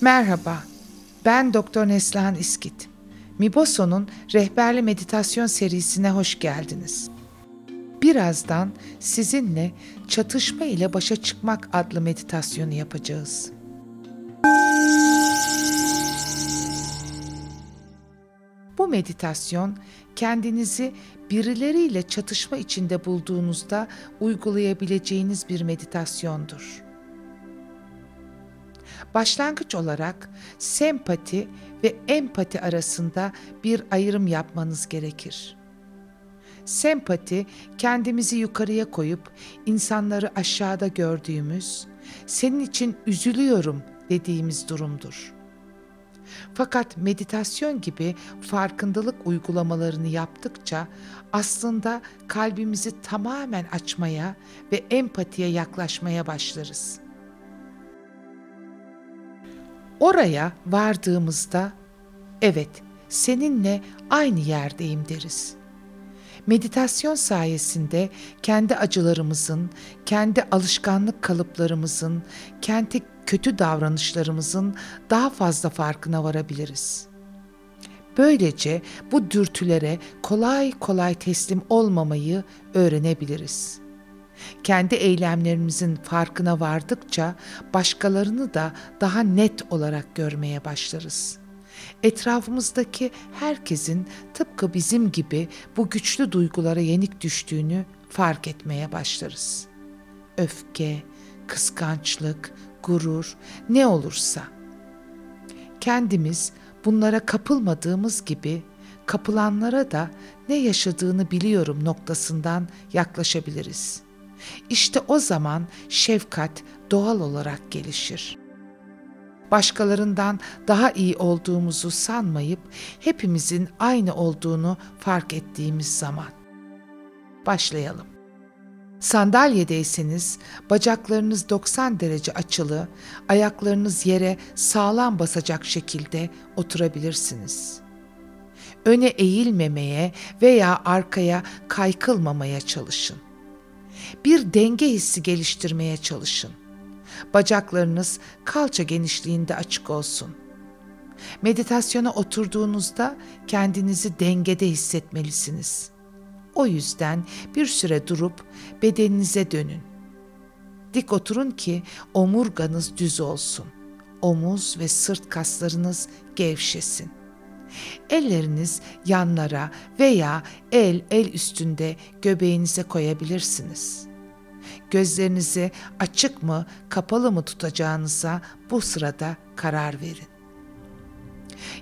Merhaba, ben Doktor Neslihan İskit. Miboso'nun rehberli meditasyon serisine hoş geldiniz. Birazdan sizinle çatışma ile başa çıkmak adlı meditasyonu yapacağız. Bu meditasyon kendinizi birileriyle çatışma içinde bulduğunuzda uygulayabileceğiniz bir meditasyondur. Başlangıç olarak sempati ve empati arasında bir ayrım yapmanız gerekir. Sempati, kendimizi yukarıya koyup insanları aşağıda gördüğümüz, senin için üzülüyorum dediğimiz durumdur. Fakat meditasyon gibi farkındalık uygulamalarını yaptıkça aslında kalbimizi tamamen açmaya ve empatiye yaklaşmaya başlarız. Oraya vardığımızda evet seninle aynı yerdeyim deriz. Meditasyon sayesinde kendi acılarımızın, kendi alışkanlık kalıplarımızın, kendi kötü davranışlarımızın daha fazla farkına varabiliriz. Böylece bu dürtülere kolay kolay teslim olmamayı öğrenebiliriz. Kendi eylemlerimizin farkına vardıkça başkalarını da daha net olarak görmeye başlarız. Etrafımızdaki herkesin tıpkı bizim gibi bu güçlü duygulara yenik düştüğünü fark etmeye başlarız. Öfke, kıskançlık, gurur ne olursa. Kendimiz bunlara kapılmadığımız gibi kapılanlara da ne yaşadığını biliyorum noktasından yaklaşabiliriz.'' İşte o zaman şefkat doğal olarak gelişir. Başkalarından daha iyi olduğumuzu sanmayıp hepimizin aynı olduğunu fark ettiğimiz zaman. Başlayalım. Sandalyedeyseniz bacaklarınız 90 derece açılı, ayaklarınız yere sağlam basacak şekilde oturabilirsiniz. Öne eğilmemeye veya arkaya kaykılmamaya çalışın bir denge hissi geliştirmeye çalışın. Bacaklarınız kalça genişliğinde açık olsun. Meditasyona oturduğunuzda kendinizi dengede hissetmelisiniz. O yüzden bir süre durup bedeninize dönün. Dik oturun ki omurganız düz olsun. Omuz ve sırt kaslarınız gevşesin. Elleriniz yanlara veya el el üstünde göbeğinize koyabilirsiniz. Gözlerinizi açık mı, kapalı mı tutacağınıza bu sırada karar verin.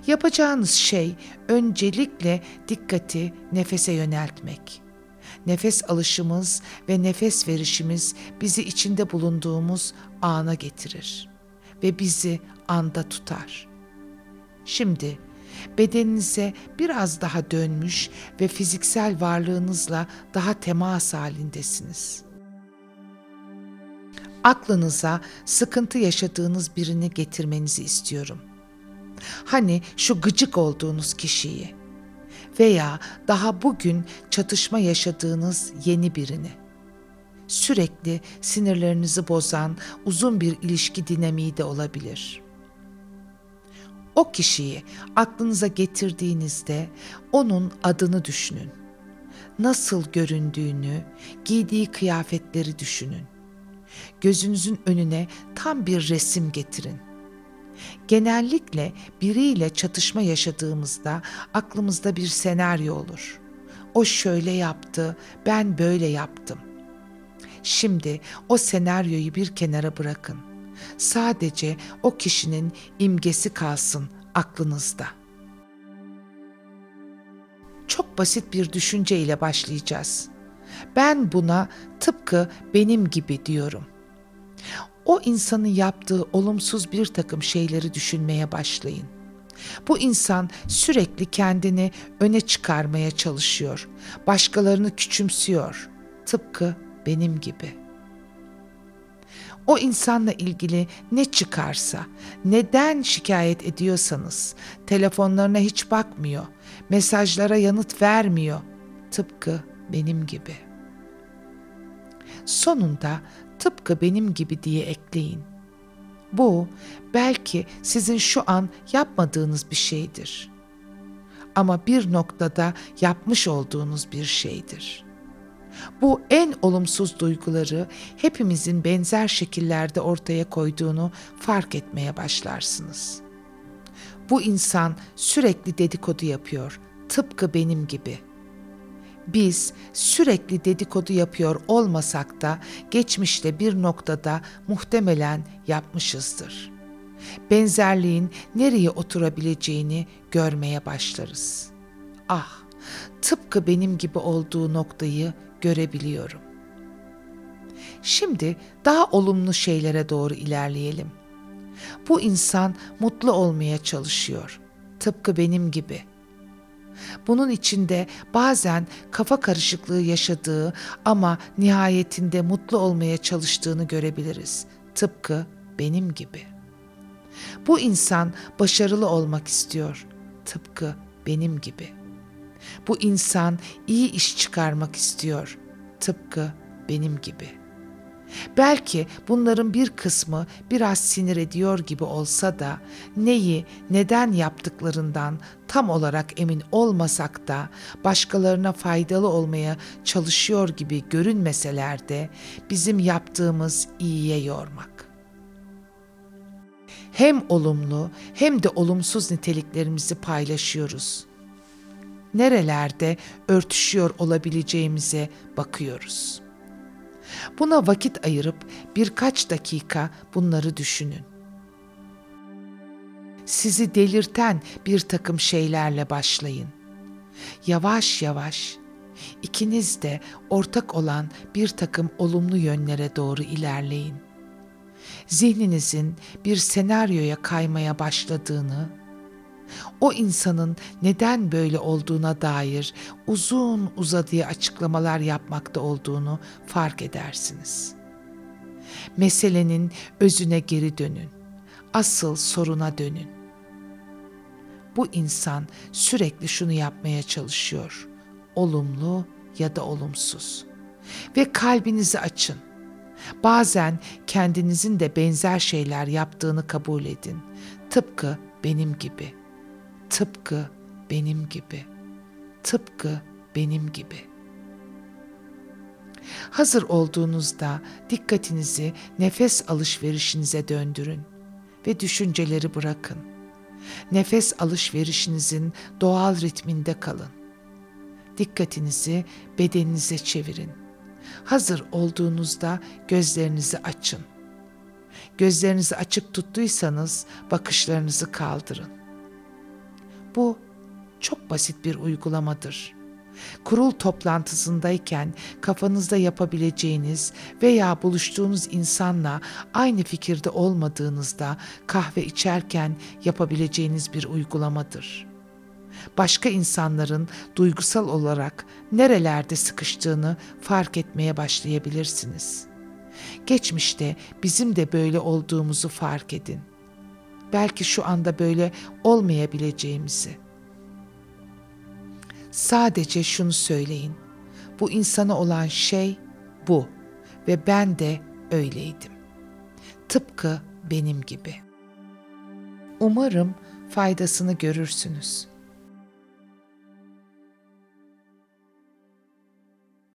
Yapacağınız şey öncelikle dikkati nefese yöneltmek. Nefes alışımız ve nefes verişimiz bizi içinde bulunduğumuz ana getirir ve bizi anda tutar. Şimdi bedeninize biraz daha dönmüş ve fiziksel varlığınızla daha temas halindesiniz. Aklınıza sıkıntı yaşadığınız birini getirmenizi istiyorum. Hani şu gıcık olduğunuz kişiyi veya daha bugün çatışma yaşadığınız yeni birini. Sürekli sinirlerinizi bozan uzun bir ilişki dinamiği de olabilir.'' O kişiyi aklınıza getirdiğinizde onun adını düşünün. Nasıl göründüğünü, giydiği kıyafetleri düşünün. Gözünüzün önüne tam bir resim getirin. Genellikle biriyle çatışma yaşadığımızda aklımızda bir senaryo olur. O şöyle yaptı, ben böyle yaptım. Şimdi o senaryoyu bir kenara bırakın Sadece o kişinin imgesi kalsın aklınızda. Çok basit bir düşünce ile başlayacağız. Ben buna tıpkı benim gibi diyorum. O insanın yaptığı olumsuz bir takım şeyleri düşünmeye başlayın. Bu insan sürekli kendini öne çıkarmaya çalışıyor. Başkalarını küçümsüyor. Tıpkı benim gibi.'' O insanla ilgili ne çıkarsa, neden şikayet ediyorsanız, telefonlarına hiç bakmıyor, mesajlara yanıt vermiyor. Tıpkı benim gibi. Sonunda tıpkı benim gibi diye ekleyin. Bu belki sizin şu an yapmadığınız bir şeydir. Ama bir noktada yapmış olduğunuz bir şeydir. Bu en olumsuz duyguları hepimizin benzer şekillerde ortaya koyduğunu fark etmeye başlarsınız. Bu insan sürekli dedikodu yapıyor, tıpkı benim gibi.'' Biz sürekli dedikodu yapıyor olmasak da geçmişte bir noktada muhtemelen yapmışızdır. Benzerliğin nereye oturabileceğini görmeye başlarız. Ah, tıpkı benim gibi olduğu noktayı görebiliyorum. Şimdi daha olumlu şeylere doğru ilerleyelim. Bu insan mutlu olmaya çalışıyor. Tıpkı benim gibi. Bunun içinde bazen kafa karışıklığı yaşadığı ama nihayetinde mutlu olmaya çalıştığını görebiliriz. Tıpkı benim gibi. Bu insan başarılı olmak istiyor. Tıpkı benim gibi. Bu insan iyi iş çıkarmak istiyor. Tıpkı benim gibi. Belki bunların bir kısmı biraz sinir ediyor gibi olsa da neyi, neden yaptıklarından tam olarak emin olmasak da başkalarına faydalı olmaya çalışıyor gibi görünmeseler de bizim yaptığımız iyiye yormak. Hem olumlu hem de olumsuz niteliklerimizi paylaşıyoruz. Nerelerde örtüşüyor olabileceğimize bakıyoruz.'' Buna vakit ayırıp birkaç dakika bunları düşünün. Sizi delirten bir takım şeylerle başlayın. Yavaş yavaş ikiniz de ortak olan bir takım olumlu yönlere doğru ilerleyin. Zihninizin bir senaryoya kaymaya başladığını o insanın neden böyle olduğuna dair uzun uzadıya açıklamalar yapmakta olduğunu fark edersiniz. Meselenin özüne geri dönün. Asıl soruna dönün. Bu insan sürekli şunu yapmaya çalışıyor. Olumlu ya da olumsuz. Ve kalbinizi açın. Bazen kendinizin de benzer şeyler yaptığını kabul edin. Tıpkı benim gibi.'' Tıpkı benim gibi. Tıpkı benim gibi. Hazır olduğunuzda dikkatinizi nefes alışverişinize döndürün ve düşünceleri bırakın. Nefes alışverişinizin doğal ritminde kalın. Dikkatinizi bedeninize çevirin. Hazır olduğunuzda gözlerinizi açın. Gözlerinizi açık tuttuysanız bakışlarınızı kaldırın. Bu çok basit bir uygulamadır. Kurul toplantısındayken kafanızda yapabileceğiniz veya buluştuğunuz insanla aynı fikirde olmadığınızda kahve içerken yapabileceğiniz bir uygulamadır. Başka insanların duygusal olarak nerelerde sıkıştığını fark etmeye başlayabilirsiniz. Geçmişte bizim de böyle olduğumuzu fark edin belki şu anda böyle olmayabileceğimizi. Sadece şunu söyleyin. Bu insana olan şey bu ve ben de öyleydim. Tıpkı benim gibi. Umarım faydasını görürsünüz.''